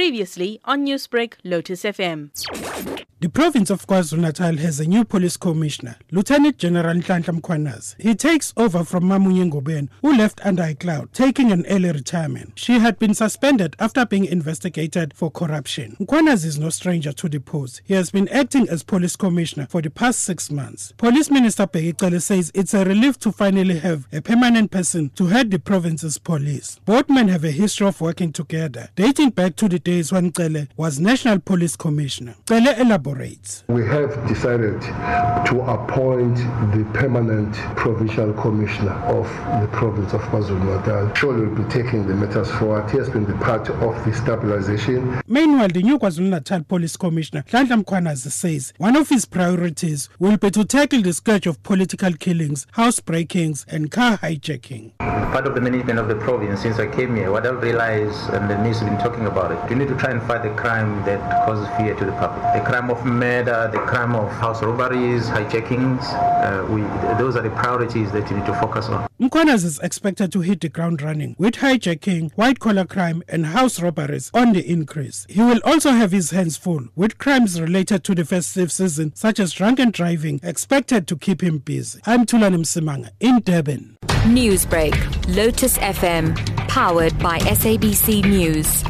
Previously on Newsbreak, Lotus FM. The province of KwaZulu-Natal has a new police commissioner, Lieutenant General Nhlanhla Mkhwanazi. He takes over from Mmamonye Ngobeni, who left under a cloud, taking an early retirement. She had been suspended after being investigated for corruption. Mkhwanazi is no stranger to the post. He has been acting as police commissioner for the past six months. Police Minister Bheki Cele says it's a relief to finally have a permanent person to head the province's police. Both men have a history of working together, dating back to the days when Cele was National Police Commissioner. Cele elaborates. We have decided to appoint the permanent provincial commissioner of the province of KwaZulu-Natal. Surely will be taking the matters forward. He has been the part of the stabilization. Meanwhile, the new KwaZulu-Natal Police Commissioner, Nhlanhla Mkhwanazi, says one of his priorities will be to tackle the scourge of political killings, house breakings, and car hijacking. part of the management of the province since I came here. What I've realized, and the news has been talking about it, we need to try and fight the crime that causes fear to the public. The crime of murder, the crime of house robberies, hijackings. Uh, we, those are the priorities that we need to focus on. Mkhwanazi is expected to hit the ground running with hijacking, white-collar crime, and house robberies on the increase. He will also have his hands full with crimes related to the festive season, such as drunken driving, expected to keep him busy. I'm Thulani Msimanga in Durban. Newsbreak, Lotus FM, powered by SABC News.